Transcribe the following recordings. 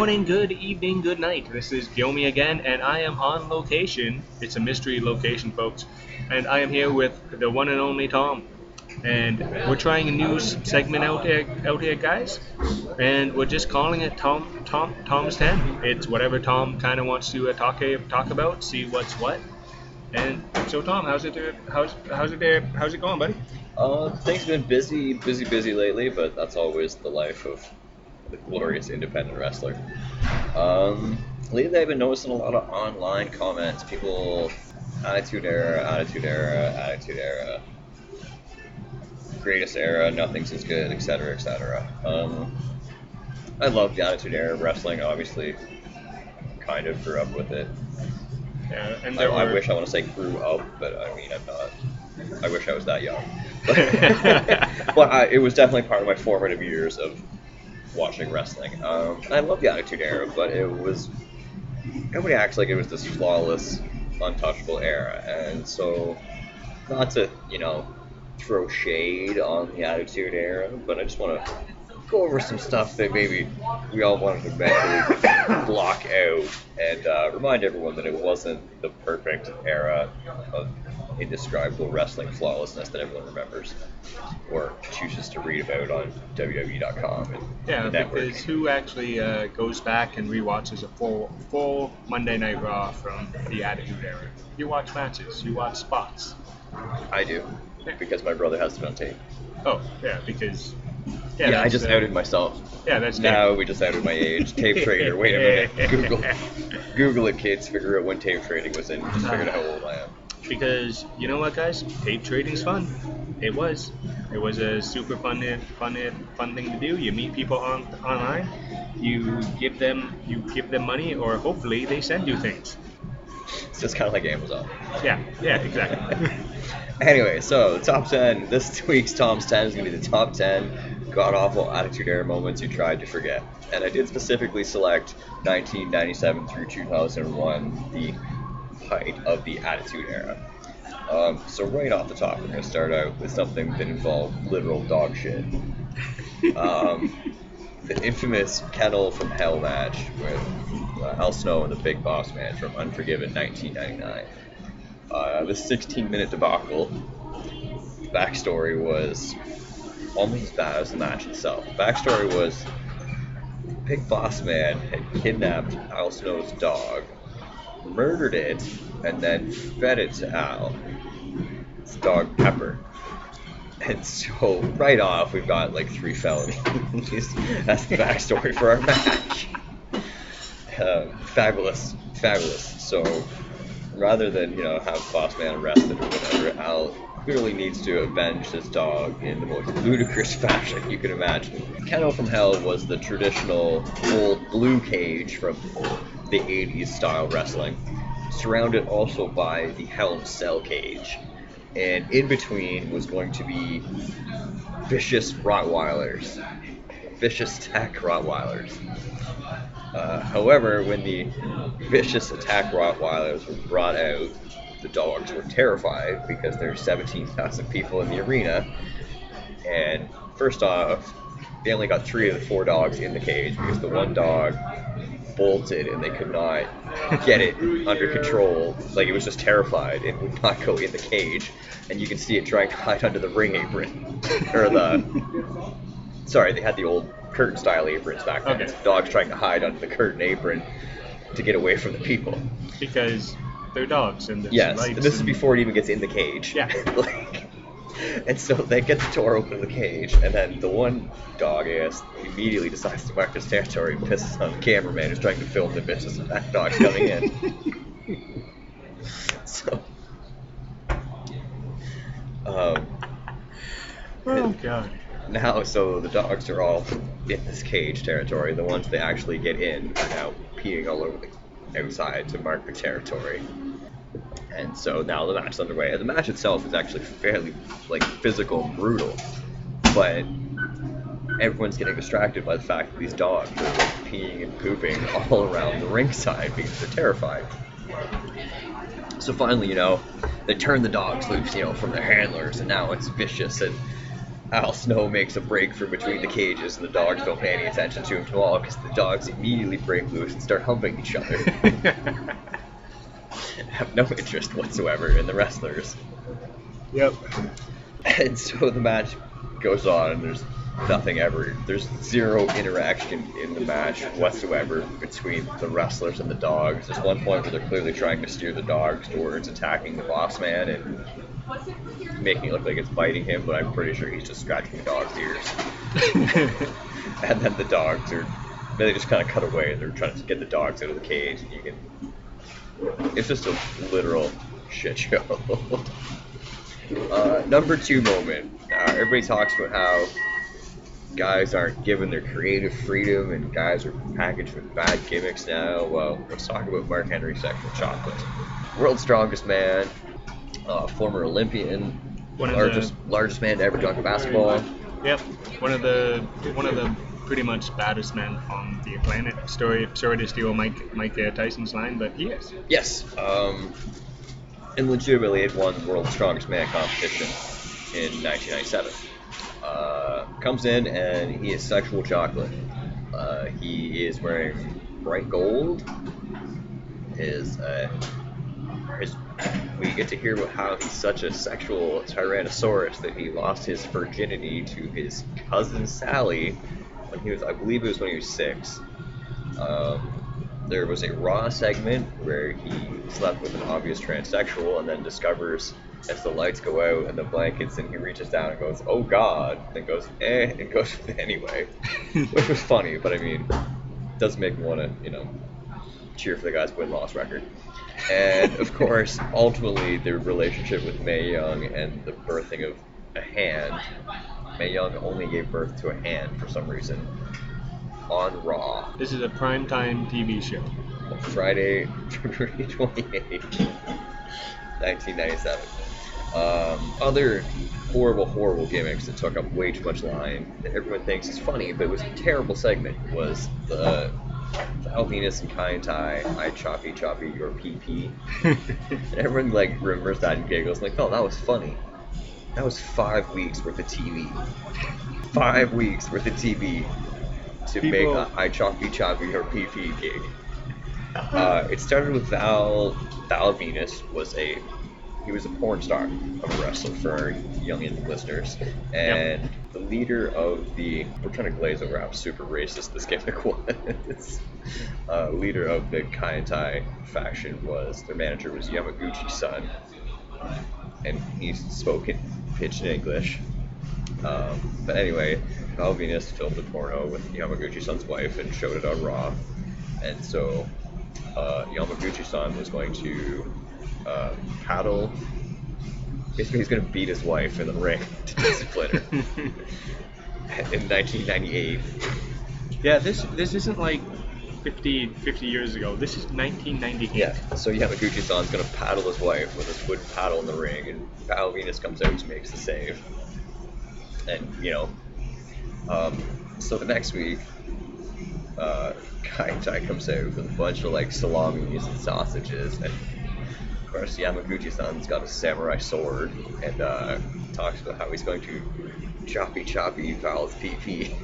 Good morning, good evening, good night. This is Gilmy again, and I am on location. It's a mystery location, folks. And I am here with the one and only Tom. And we're trying a new segment out there, out here, guys. And we're just calling it Tom, Tom, Tom's Ten. It's whatever Tom kind of wants to uh, talk talk about, see what's what. And so, Tom, how's it there? How's how's it there? How's it going, buddy? Uh, things been busy, busy, busy lately, but that's always the life of the glorious independent wrestler. Um, lately, I've been noticing a lot of online comments. People, Attitude Era, Attitude Era, Attitude Era, Greatest Era, Nothing's as good, etc., etc. Um, I love the Attitude Era of wrestling. Obviously, kind of grew up with it. Yeah, and I, there I were- wish I want to say grew up, but I mean I'm not. I wish I was that young. but I, it was definitely part of my formative years of watching wrestling. Um, I love the Attitude Era, but it was everybody acts like it was this flawless, untouchable era, and so not to you know throw shade on the Attitude Era, but I just want to go over some stuff that maybe we all wanted to mentally block out and uh, remind everyone that it wasn't the perfect era of indescribable wrestling flawlessness that everyone remembers or chooses to read about on WWE.com and Yeah, the network. because who actually uh, goes back and rewatches a full full Monday Night Raw from the Attitude Era? You watch matches, you watch spots. I do because my brother has it on tape. Oh, yeah, because Yeah, I just uh, outed myself. Yeah, that's Now we just outed my age. Tape trader. Wait a minute. Google. Google it, kids. Figure out when tape trading was in. Just figure out how old I am. Because you know what, guys, tape trading's fun. It was. It was a super fun, fun, fun thing to do. You meet people on online. You give them, you give them money, or hopefully they send you things. It's just kind of like Amazon. Yeah, yeah, exactly. Anyway, so top 10. This week's Tom's 10 is going to be the top 10 god awful Attitude Era moments you tried to forget. And I did specifically select 1997 through 2001, the height of the Attitude Era. Um, so, right off the top, we're going to start out with something that involved literal dog shit. Um, the infamous Kennel from Hell match with uh, Al Snow and the Big Boss Man from Unforgiven 1999. Uh, this 16 minute debacle backstory was almost as bad as the match itself. The backstory was Big Boss Man had kidnapped Al Snow's dog, murdered it, and then fed it to Al. His dog Pepper. And so, right off, we've got like three felonies. That's the backstory for our match. Uh, fabulous, fabulous. So, rather than you know have Boss Man arrested or whatever, Al clearly needs to avenge this dog in the most ludicrous fashion you can imagine. Kennel from Hell was the traditional old blue cage from the 80s style wrestling, surrounded also by the Hell in Cell cage. And in between was going to be vicious Rottweilers, vicious attack Rottweilers. Uh, however, when the vicious attack Rottweilers were brought out, the dogs were terrified because there's 17,000 people in the arena. And first off, they only got three of the four dogs in the cage because the one dog bolted and they could not get it under control. Like it was just terrified. It would not go in the cage. And you can see it trying to hide under the ring apron. or the. Sorry, they had the old curtain style aprons back then. Okay. Dogs trying to hide under the curtain apron to get away from the people. because they're dogs and there's Yes, and this is before it even gets in the cage. Yeah. like, and so they get the door open the cage, and then the one dog, ass immediately decides to mark his territory and pisses on the cameraman who's trying to film the bitches of that dog coming in. so, um, Oh god. now, so the dogs are all in this cage territory. The ones that actually get in are now peeing all over the outside to mark their territory. And so now the match is underway. And the match itself is actually fairly like physical and brutal, but everyone's getting distracted by the fact that these dogs are like, peeing and pooping all around the ringside because they're terrified. So finally, you know, they turn the dogs loose, you know, from their handlers, and now it's vicious and Al Snow makes a break from between the cages, and the dogs don't pay any attention to him at all because the dogs immediately break loose and start humping each other. Have no interest whatsoever in the wrestlers. yep. And so the match goes on, and there's nothing ever. There's zero interaction in the match whatsoever between the wrestlers and the dogs. There's one point where they're clearly trying to steer the dogs towards attacking the boss man and making it look like it's biting him, but I'm pretty sure he's just scratching the dog's ears. and then the dogs are. They just kind of cut away, and they're trying to get the dogs out of the cage. And you can. It's just a literal shit show. uh, number two moment. Uh, everybody talks about how guys aren't given their creative freedom and guys are packaged with bad gimmicks now. Well, let's talk about Mark Henry Sexual Chocolate. World's strongest man, uh, former Olympian, One of largest largest man to ever dunk a basketball. Yep. One of the one of the pretty much baddest men on the planet. Story sorry to steal Mike Mike uh, Tyson's line, but he is. Yes, um, and legitimately had won the world's strongest man competition in 1997. Uh, comes in and he is sexual chocolate. Uh, he is wearing bright gold. His, uh, his, we get to hear how he's such a sexual tyrannosaurus that he lost his virginity to his cousin Sally when he was, I believe it was when he was six. Um, there was a Raw segment where he slept with an obvious transsexual and then discovers as the lights go out and the blankets and he reaches down and goes, oh god, then goes, eh, and goes anyway. Which was funny, but I mean, does make me want to, you know, cheer for the guy's win loss record. And of course, ultimately, the relationship with Mae Young and the birthing of a hand. Mae Young only gave birth to a hand for some reason on Raw. This is a primetime TV show. Friday, February 28th, 1997. Um, other horrible, horrible gimmicks that took up way too much line that everyone thinks is funny, but it was a terrible segment, was the Val Venis and Kaientai, I choppy choppy your PP. and everyone like remembers that and giggles like, oh, that was funny. That was five weeks worth of TV. Five weeks worth of TV to make People- a I choppy choppy or PP gig. Uh, it started with Val. Val Venis was a he was a porn star of a wrestler for young and listeners, and the leader of the we're trying to glaze over how super racist this gimmick was. uh, leader of the Kai faction was their manager was Yamaguchi-san, and he spoke in pitched in English. Um, but anyway, Val Venis filmed a porno with Yamaguchi-san's wife and showed it on Raw, and so uh, Yamaguchi-san was going to uh, paddle. Basically, he's going to beat his wife in the ring to discipline her. in 1998, Yeah, this this isn't like 50, 50 years ago. This is 1998. yeah. So Yamaguchi-san's to paddle his wife with his wooden paddle in the ring, and Val Venis comes out and makes the save. And you know, um, so the next week, uh, Kaientai comes out with a bunch of like salamis and sausages, and of course Yamaguchi-san's got a samurai sword, and uh, talks about how he's going to choppy choppy Val's PP.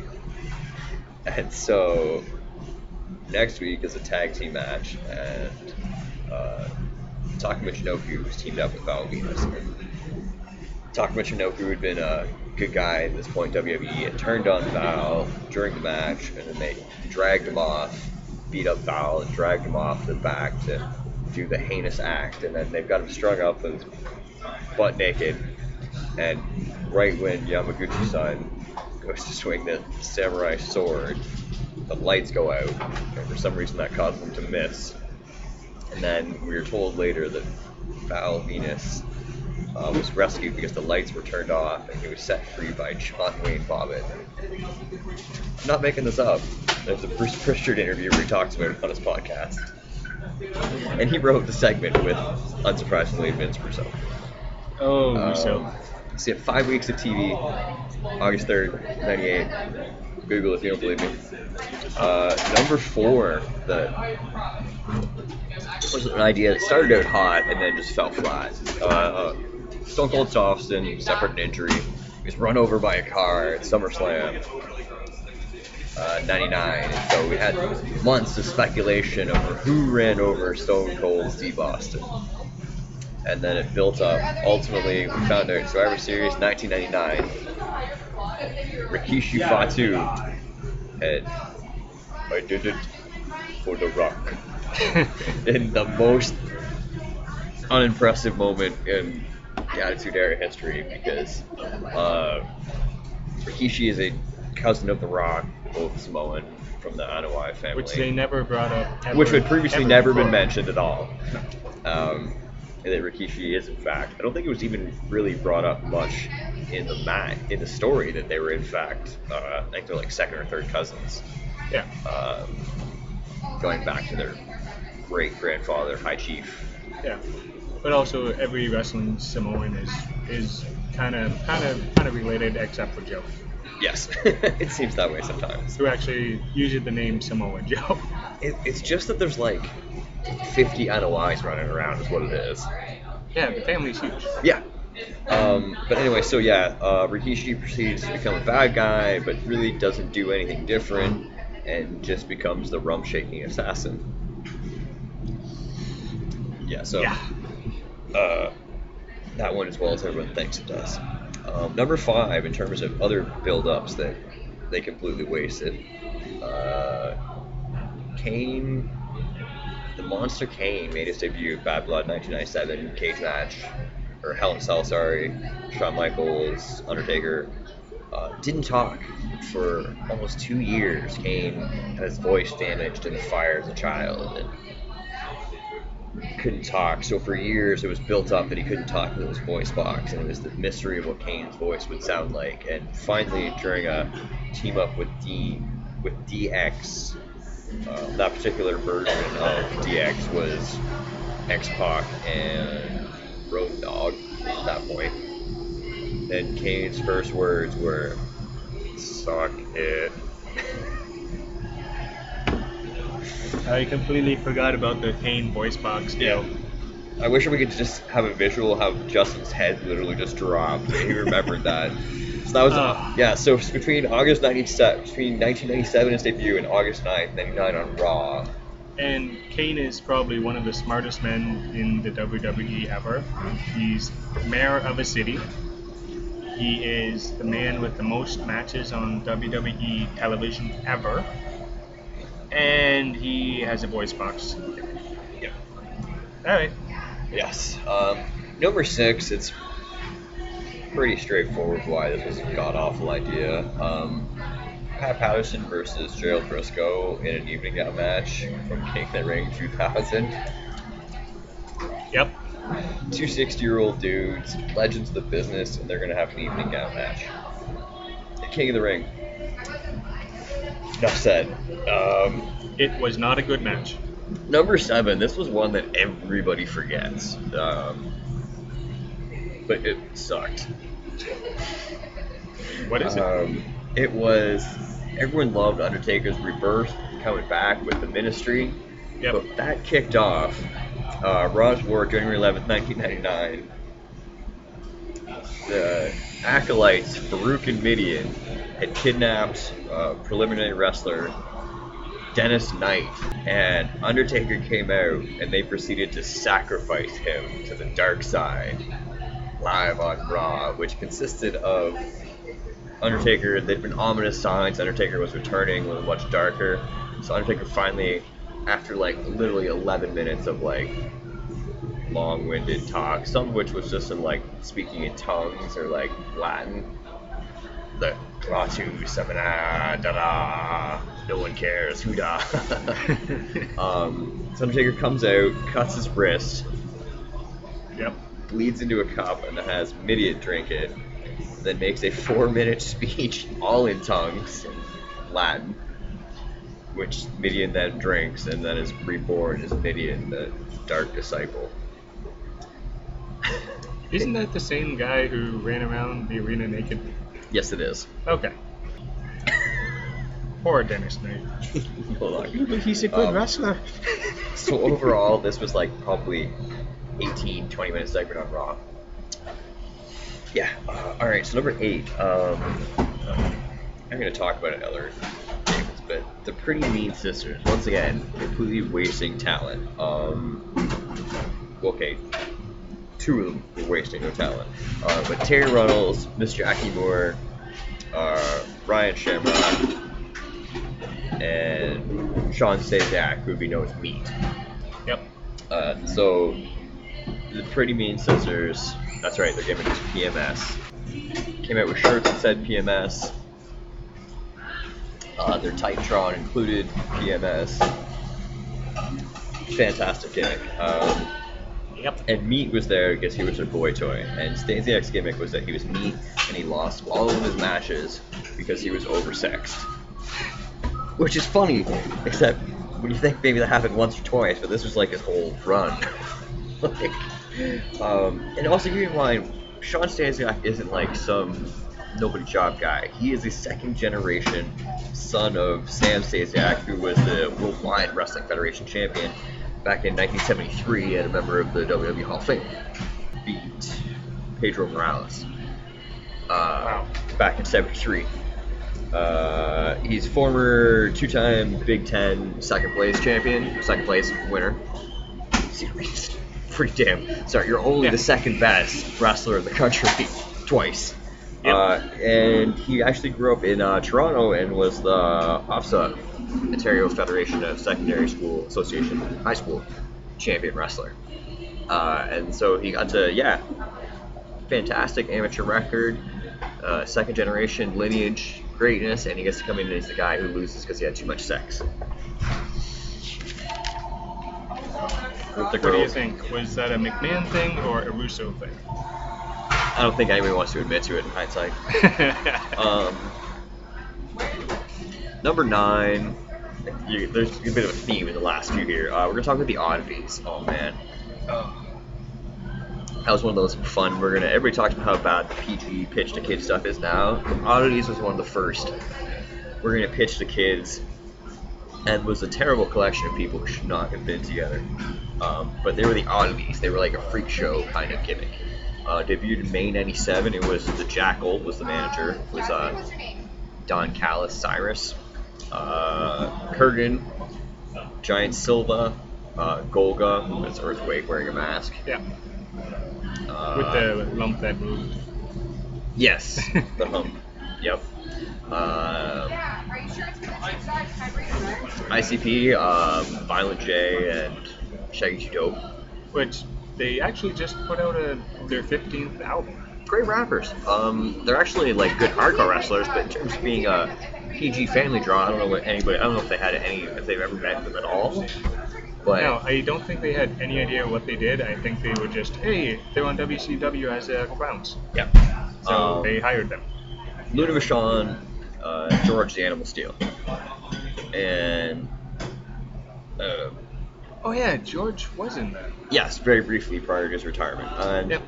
and so next week is a tag team match, and uh, Takuma was teamed up with Val Venis. Takuma had been a good guy at this point WWE and turned on Val during the match, and then they dragged him off, beat up Val, and dragged him off the back to do the heinous act, and then they've got him strung up and butt naked, and right when Yamaguchi-san goes to swing the samurai sword, the lights go out, and for some reason that caused them to miss. And then we were told later that Val Venis uh, was rescued because the lights were turned off and he was set free by John Wayne Bobbitt. I'm not making this up. There's a Bruce Prichard interview where he talks about it on his podcast. And he wrote the segment with, unsurprisingly, Vince Russo. Oh, Um, so So you have five weeks of TV, August 3rd, 98. Google if you don't believe me. Uh, number four, that was an idea that started out hot and then just fell flat. Uh, uh, Stone Cold Austin suffered an injury, He was run over by a car at SummerSlam uh, 99. So we had months of speculation over who ran over Stone Cold Steve. And then it built up. Ultimately, we found out Survivor Series 1999. Rikishi Fatu had I did it for The Rock in the most unimpressive moment in the Attitude Era history because uh, Rikishi is a cousin of The Rock, both Samoan from the Anoa'i family, Which they never brought up. ever- which had previously ever never been mentioned at all. Um, and that Rikishi is in fact, I don't think it was even really brought up much in the mat in the story that they were in fact, uh, I think they're like second or third cousins, Yeah. um, going back to their great grandfather, High Chief. Yeah. But also every wrestling Samoan is is kind of kind of kind of related except for Joe, Yes, it seems that way sometimes. who actually uses the name Samoa Joe. It, it's just that there's like 50 Anoais running around, is what it is. yeah, the family's huge. Yeah. Um, but anyway, so yeah, uh, Rikishi proceeds to become a bad guy, but really doesn't do anything different, and just becomes the rum shaking assassin. Yeah, so Yeah. uh, that one as well as everyone thinks it does. Um, number five, in terms of other build-ups that they completely wasted, uh, Kane, the Monster Kane made his debut at Bad Blood 1997 cage match, or Hell in Cell, sorry. Shawn Michaels, Undertaker, uh, didn't talk for almost two years. Kane had his voice damaged in the fire as a child, and couldn't talk. So for years it was built up that he couldn't talk into his voice box, and it was the mystery of what Kane's voice would sound like. And finally, during a team up with D with DX, uh, that particular version of DX was X Pac and Road Dogg at that point. And Kane's first words were "suck it." I completely forgot about the Kane voice box deal. I wish we could just have a visual how Justin's head literally just dropped. He remembered that. So that was Ugh. yeah. So it's between August 97, between 1997 his debut and August 9th, 99 on Raw. And Kane is probably one of the smartest men in the WWE ever. He's mayor of a city. He is the man with the most matches on WWE television ever. And he has a voice box. Yeah. Alright. Yes. Um, number six, it's pretty straightforward why this was a god awful idea. Um, Pat Patterson versus Gerald Brisco in an evening gown match from King of the Ring 2000. Yep. two 60 year old dudes, legends of the business, and they're going to have an evening gown match. The King of the Ring. Enough said. Um, It was not a good match. number seven, this was one that everybody forgets. Um, but it sucked. What is it? Um, it was. Everyone loved Undertaker's rebirth, coming back with the ministry. Yep. But that kicked off uh, Raw's War, January 11th, 1999. The acolytes, Faarooq and Mideon, had kidnapped uh, preliminary wrestler Dennis Knight, and Undertaker came out and they proceeded to sacrifice him to the dark side live on Raw, which consisted of Undertaker. There'd been ominous signs Undertaker was returning, was much darker. So Undertaker finally, after like literally 11 minutes of like long-winded talk, some of which was just in like speaking in tongues or like Latin. The Klaatu Semina da da no one cares, who da. um, so Undertaker comes out, cuts his wrist, Yep. Bleeds into a cup and has Mideon drink it, then makes a four minute speech all in tongues, Latin, which Mideon then drinks and then is reborn as Mideon, the dark disciple. Isn't that the same guy who ran around the arena naked? Yes, it is. Okay. Poor Dennis Knight. Hold on. He's a good Um, wrestler. So overall, this was like probably 18, 20 minute segment on Raw. Yeah. Uh, all right. So number eight. Um, I'm gonna talk about another games, but the Pretty Mean Sisters. Once again, completely wasting talent. Um, okay, two of them were wasting their talent. Uh, but Terri Runnels, Miss Jackie Moore, uh, Ryan Shamrock, and Shawn Stasiak, who would be known as Meat. Yep. Uh, so the Pretty Mean scissors. That's right. Their gimmick is PMS. Came out with shirts that said PMS. Uh, their Titantron included PMS. Fantastic gimmick. Um, Yep. and Meat was there because he was a boy toy. And Stasiak's gimmick was that he was meat and he lost all of his matches because he was oversexed. Which is funny, except when you think maybe that happened once or twice, but this was like his whole run. like, um, and also keep in mind, Shawn Stasiak isn't like some nobody job guy. He is a second generation son of Stan Stasiak, who was the World Worldwide Wrestling Federation champion back in 1973 and a member of the WWE Hall of Fame. Beat Pedro Morales uh, back in 73. Uh, he's former two-time Big Ten second place champion, second place winner. Series. Pretty damn. Sorry, you're only Yeah. the second best wrestler in the country twice. Yep. Uh, and he actually grew up in uh, Toronto and was the OFSA, Ontario Federation of Secondary School Association High School champion wrestler. Uh, and so he got to, yeah, fantastic amateur record, uh, second generation lineage greatness, and he gets to come in as the guy who loses because he had too much sex. The What do you think? Was that a McMahon thing or a Russo thing? I don't think anybody wants to admit to it in hindsight. Um, number nine. You, there's a bit of a theme in the last few here. Uh, we're gonna talk about the oddities. Oh man, that was one of those fun. We're gonna everybody talks about how bad the PG pitch to kids stuff is now. Oddities was one of the first. We're gonna pitch to kids, and was a terrible collection of people who should not have been together. Um, but they were the oddities. They were like a freak show kind of gimmick. Uh, debuted in May '97. It was the Jackyl was the manager. It was uh, Don Callis Cyrus, uh, Kurrgan, Giant Silva, uh, Golga, who was Earthquake wearing a mask. yeah. Uh, With the lump that moved. yes, the hump. Yep. Uh, ICP, um, Violent J, and Shaggy Two Dope. Which they actually just put out a their 15th album. Great rappers. Um, they're actually like good hardcore wrestlers, but in terms of being a PG family draw, I don't know what anybody. I don't know if they had any, if they've ever met them at all. But No, I don't think they had any idea what they did. I think they were just, hey, they're on WCW as uh, clowns. yeah. So Um, they hired them. Luna uh, George the Animal Steele, and uh, Oh yeah, George was in that. yes, very briefly prior to his retirement. And Yep.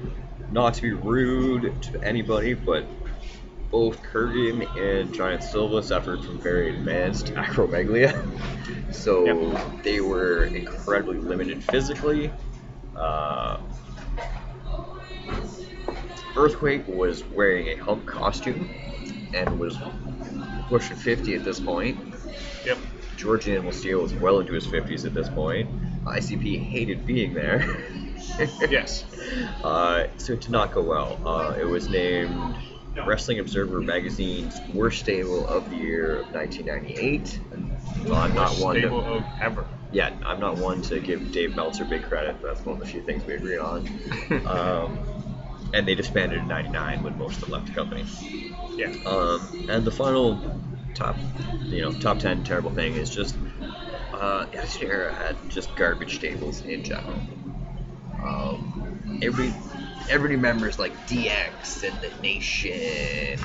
not to be rude to anybody, but both Kurrgan and Giant Silva suffered from very advanced acromegalia, so Yep. they were incredibly limited physically. Uh, Earthquake was wearing a Hulk costume and was pushing 50 at this point. Yep. George Animal Steele was well into his 50s at this point. ICP hated being there. Yes. Uh, so it did not go well. Uh, it was named Wrestling Observer Magazine's Worst Stable of the Year of 1998. And I'm not Worst one stable to, of ever. yeah, I'm not one to give Dave Meltzer big credit. That's one of the few things we agree on. um, and they disbanded in '99 when most of them left the company. Yeah. Um, and the final top, you know, top ten terrible thing is just uh, Attitude Era had just garbage stables in general. Um, every everybody remembers like DX and the Nation,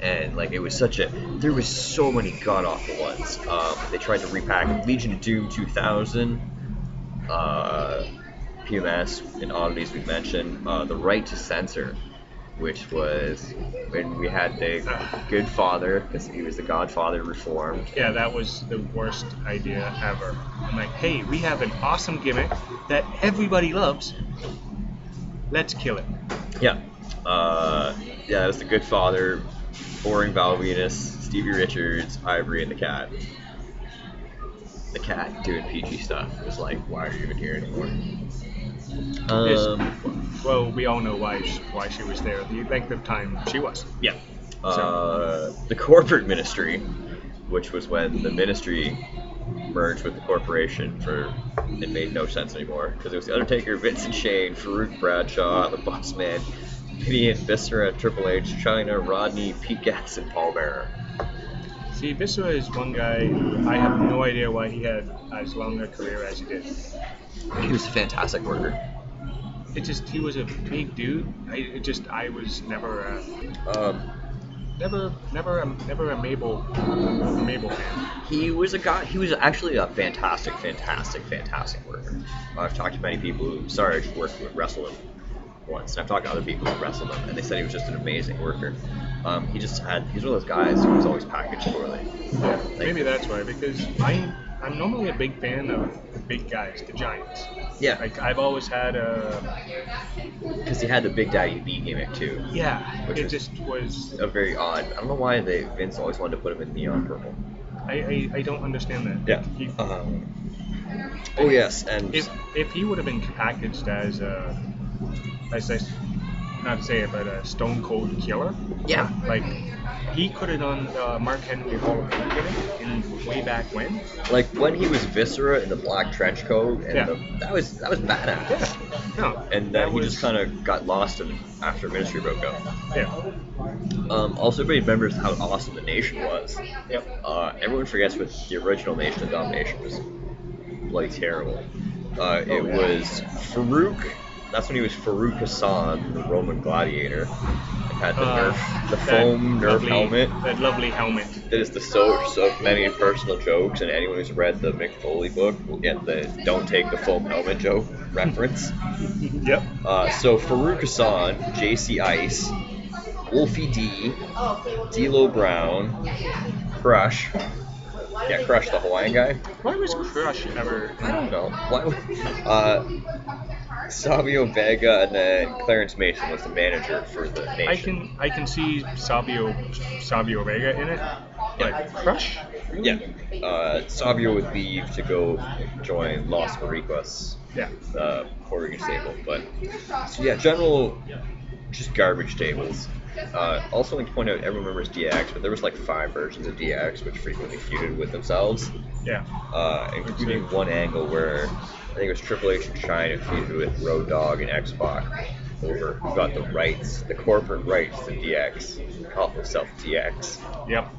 and like it was such a there was so many god awful ones. Um, they tried to repack Legion of Doom 2000. Uh, PMS and oddities we mentioned, uh, the right to censor, which was when we had the good father, because he was the godfather reformed. Yeah, that was the worst idea ever. I'm like, hey, we have an awesome gimmick that everybody loves. Let's kill it. Yeah. Uh, yeah, it was the Good Father, Boring Val Venis, Stevie Richards, Ivory, and the Cat. The Cat doing PG stuff was like, why are you even here anymore? Um, Well, we all know why she, why she was there. The length of time she was. yeah. Uh, the corporate ministry, which was when the ministry merged with the corporation for it made no sense anymore because it was the Undertaker, Vincent Shane, Faarooq Bradshaw, the Boss Man, Gideon, Viscera, Triple H, Chyna, Rodney, Pete Gas, and Paul Bearer. See, Viscera is one guy who I have no idea why he had as long a career as he did. He was a fantastic worker. It just he was a big dude. I it just I was never a, Um, never never a, never a Mabel a Mabel fan. he was a guy. He was actually a fantastic, fantastic, fantastic worker. I've talked to many people who, sorry, I just worked with wrestled him once, and I've talked to other people who wrestled him, and they said he was just an amazing worker. Um, he just had. He's one of those guys who was always packaged poorly. Yeah, maybe that's why because I I'm normally a big fan of the big guys, the giants. Yeah, Like I've always had a because he had the Big Daddy V gimmick too. yeah. Which it was- just was A very odd. I don't know why they Vince always wanted to put him in neon purple. I, I, I don't understand that. Yeah. He, Um, oh yes, and if if he would have been packaged as a as I not to say it, but a Stone Cold Killer, yeah, like he could have done uh, Mark Henry Hall in way back when. like when he was Viscera in the black trench coat, and Yeah. the, that was that was badass. Yeah. No. And that then he was, just kind of got lost in, after Ministry broke up. yeah. Um, also, everybody remembers how awesome the Nation was. Yep. Uh, everyone forgets what the original Nation of Domination was bloody terrible. Uh, it Oh, yeah. was Faarooq. That's when he was Faarooq Hassan, the Roman gladiator, and had the Uh, Nerf, the foam Nerf lovely- helmet. That lovely helmet. That is the source of many personal jokes, and anyone who's read the Mick Foley book will get the "Don't take the foam helmet" joke reference. Yep. Uh, so Faarooq Hassan, JC Ice, Wolfie D, D'Lo Brown, Crush. Yeah, Crush, the Hawaiian guy. Why was Crush ever? I don't know. Why? Uh, Savio Vega and then Clarence Mason was the manager for the nation. I can I can see Savio Savio Vega in it, but Crush. Yeah. Uh, Savio would leave to go join Los Boricuas, Yeah. uh, Puerto Rican stable. But so yeah, general just garbage tables. Uh, also, like to point out, everyone remembers DX, but there was like five versions of DX, which frequently feuded with themselves, Yeah. uh, including one angle where I think it was Triple H and Chyna feuded with Road Dogg and X Pac over who got the rights, the corporate rights to DX, called himself DX. Yep.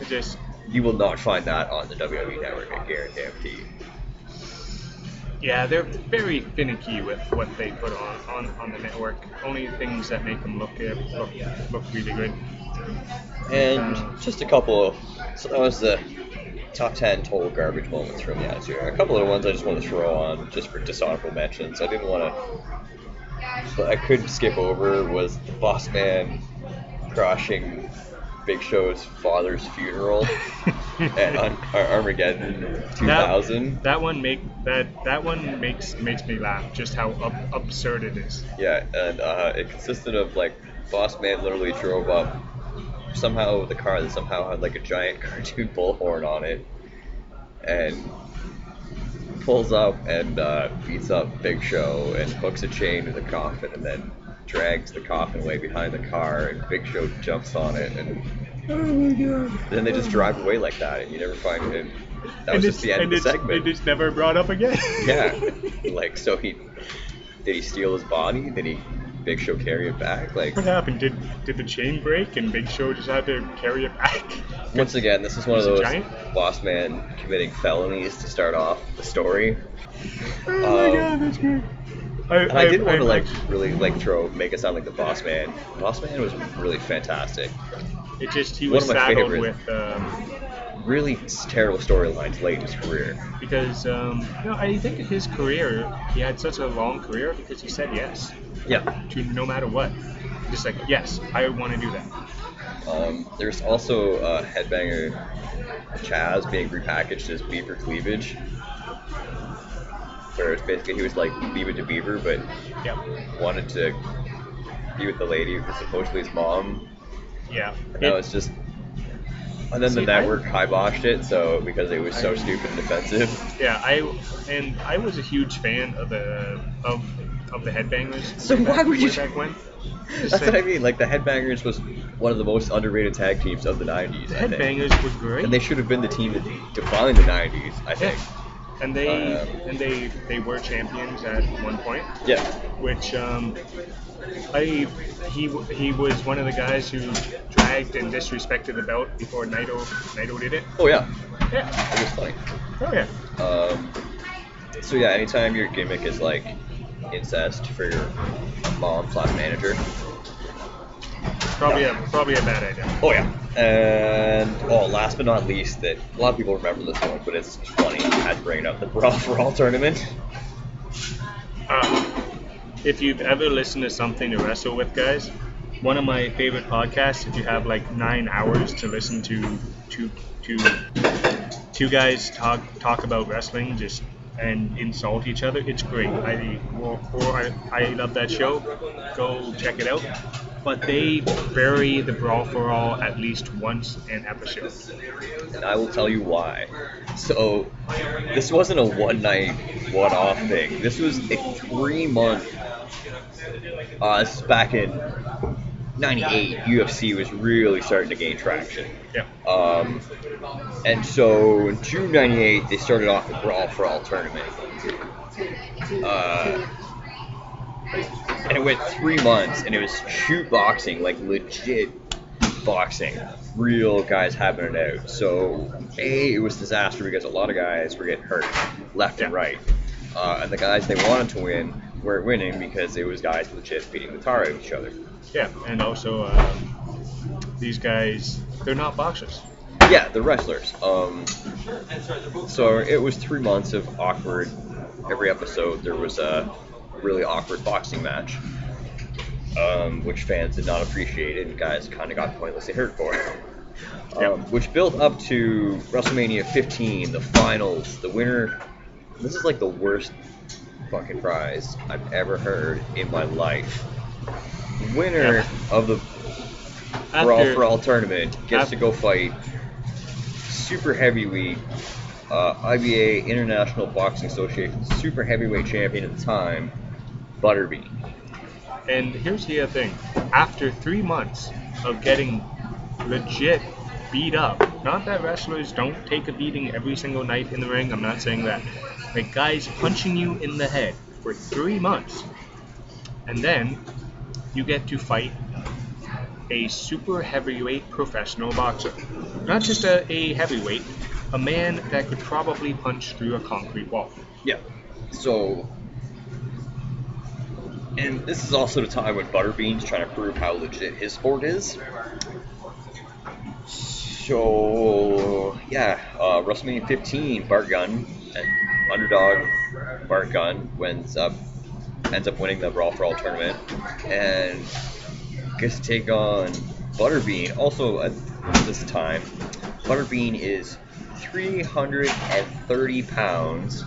It just You will not find that on the WWE network, I guarantee. you. yeah, they're very finicky with what they put on on, on the network. Only things that make them look good, look look really good. And Uh, just a couple of, so that was the top 10 total garbage moments from the Era. A couple of the ones I just want to throw on just for dishonorable mentions. I didn't want to, but I could skip over was the Boss Man crashing Big Show's father's funeral at Ar- Ar- Armageddon 2000. That, that one make that that one makes makes me laugh. Just how ab- absurd it is. Yeah, and uh, it consisted of like Boss Man literally drove up somehow with a car that somehow had like a giant cartoon bullhorn on it, and pulls up and uh, beats up Big Show and hooks a chain to the coffin and then drags the coffin away behind the car and Big Show jumps on it and oh my god! Then they just drive away like that and you never find it. That was and just the end of and the it's, segment. and it's never brought up again. Yeah. like, so he did he steal his body? Did he Big Show carry it back? Like, what happened? Did did the chain break and Big Show just had to carry it back? once again, this is one of those boss man committing felonies to start off the story. Oh my Um, god, that's great. I, And I didn't want to like I- really like throw make it sound like the boss man. Boss man was really fantastic. It just he one was my saddled favorites. with um, Really terrible storylines late in his career. because um, you know I think his career he had such a long career because he said yes Yeah. to no matter what. Just like yes, I want to do that. Um, there's also uh, Headbanger Chaz being repackaged as Beaver Cleavage. Where it's basically he was like Beaver to Beaver, but Yep. wanted to be with the lady who was supposedly his mom. Yeah. That It- was just. And then the network I- network hiboshed it, so because it was so I- stupid and defensive. Yeah, I and I was a huge fan of the of of the Headbangers. So way why back- would you- way back when? Just That's what I mean. Like the Headbangers was one of the most underrated tag teams of the '90s. The I think. Headbangers were great. And they should have been the team that defined the '90s. I yeah. And they Uh, and they they were champions at one point, Yeah. which um, I he he was one of the guys who dragged and disrespected the belt before Naito Naito did it. Oh yeah. Yeah. It was funny. Oh yeah. Um, so yeah, anytime your gimmick is like incest for your mom slash manager. Probably a probably a bad idea. Oh yeah. And oh, last but not least, that a lot of people remember this one, but it's funny. I had to bring it up. The Brawl for All tournament. Uh, if you've ever listened to something to wrestle with, guys, one of my favorite podcasts. If you have like nine hours to listen to two two two guys talk talk about wrestling, just and insult each other, it's great. I or, or I, I love that show. Go check it out. But they bury the brawl for all at least once an episode. and I will tell you why. So, this wasn't a one night, one off thing. This was a three month. Uh, back in '98. UFC was really starting to gain traction. Yeah. Um, and so in June '98, they started off the Brawl for All tournament. Uh, and it went three months, and it was shoot boxing, like legit boxing, real guys having it out. So, A, it was disaster because a lot of guys were getting hurt left and right. Uh, and the guys they wanted to win weren't winning because it was guys legit beating the tar out of each other. Yeah, and also um, these guys, they're not boxers. Yeah, the wrestlers. Um, so it was three months of awkward. Every episode there was a really awkward boxing match, um, which fans did not appreciate, and guys kind of got pointlessly hurt for. um, Yep. Which built up to WrestleMania 15, the finals. The winner. This is like the worst fucking prize I've ever heard in my life. Winner of the Brawl After- for All tournament gets Af- to go fight super heavyweight uh, IBA International Boxing Association super heavyweight champion at the time, Butterbean. And here's the other thing. After three months of getting legit beat up, not that wrestlers don't take a beating every single night in the ring, I'm not saying that. Like guys punching you in the head for three months. And then you get to fight a super heavyweight professional boxer. Not just a, a heavyweight, a man that could probably punch through a concrete wall. Yeah. So, and this is also the time when Butterbean's trying to prove how legit his sport is. So, yeah, uh, WrestleMania 15, Bart Gunn, and underdog Bart Gunn wins up, ends up winning the Brawl for All tournament, and gets to take on Butterbean. Also, at this time, Butterbean is 330 pounds.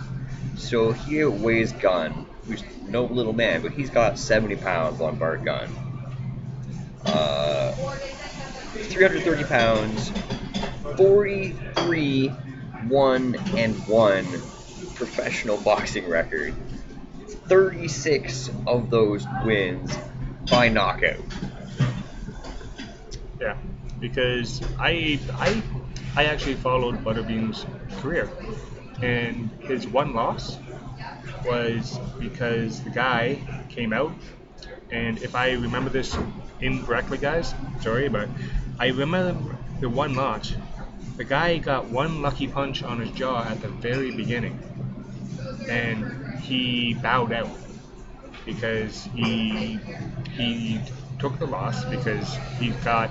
So he weighs Gunn, who's no little man, but he's got 70 pounds on Bart Gunn. Uh, 330 pounds, 43 1 and 1 professional boxing record. 36 of those wins by knockout. Yeah, because I I I actually followed Butterbean's career, and his one loss was because the guy came out, and if I remember this incorrectly, guys, sorry, but I remember the one loss. The guy got one lucky punch on his jaw at the very beginning, and he bowed out because he he took the loss because he got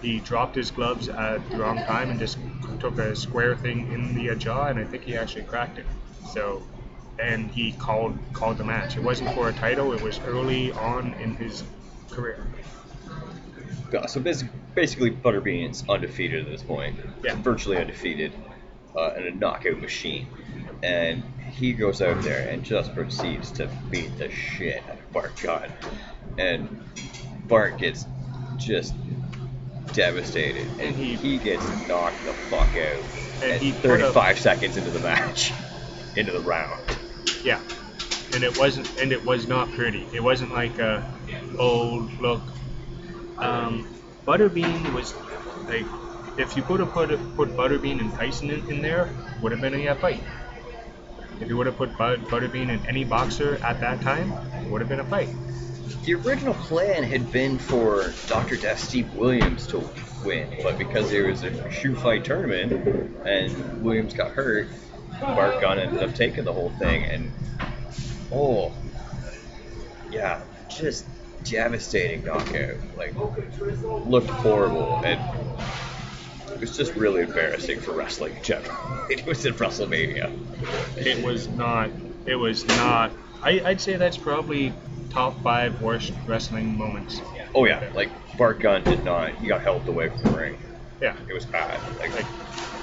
he dropped his gloves at the wrong time and just took a square thing in the jaw and I think he actually cracked it. So and he called called the match. It wasn't for a title. It was early on in his career. So bas- basically, Butterbean's undefeated at this point. Yeah. Virtually undefeated, uh, and a knockout machine. And he goes out there and just proceeds to beat the shit out of Bart Gunn. and Bart gets just devastated, And he- he gets knocked the fuck out. And at he put up- 35 seconds into the match, into the round. Yeah, and it wasn't, and it was not pretty. It wasn't like a, oh look, um, Butterbean was like, if you put a put put Butterbean and Tyson in, in there, would have been a fight. If you would have put Bud, Butterbean in any boxer at that time, it would have been a fight. The original plan had been for Dr. Death Steve Williams to win, but because there was a shoot fight tournament and Williams got hurt, Bart Gunn ended up taking the whole thing. And oh, yeah, just devastating knockout. Like, looked horrible. And it was just really embarrassing for wrestling in general. It was in WrestleMania. It was not. It was not. I, I'd say that's probably top five worst wrestling moments. Oh, yeah, like, Bart Gunn did not, he got helped away from the ring. Yeah. It was bad. Like, Like,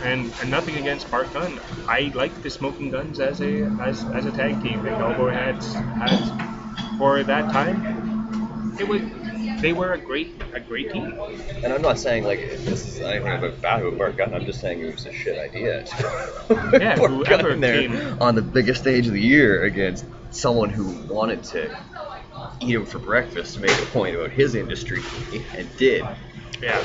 and, and nothing against Bart Gunn. I like the Smoking Gunns as a as, as a tag team. The Elbow Heads had for that time. It was they were a great a great team. And I'm not saying like this is anything about bad about Bart Gunn. I'm just saying it was a shit idea. Yeah, whoever there came- on the biggest stage of the year against someone who wanted to eat him for breakfast to make a point about his industry and did. Yeah.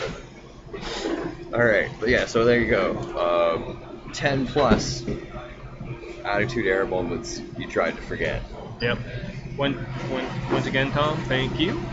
All right, but yeah, so there you go. Um, Ten plus attitude era moments you tried to forget. Yep. Once again, Tom, thank you.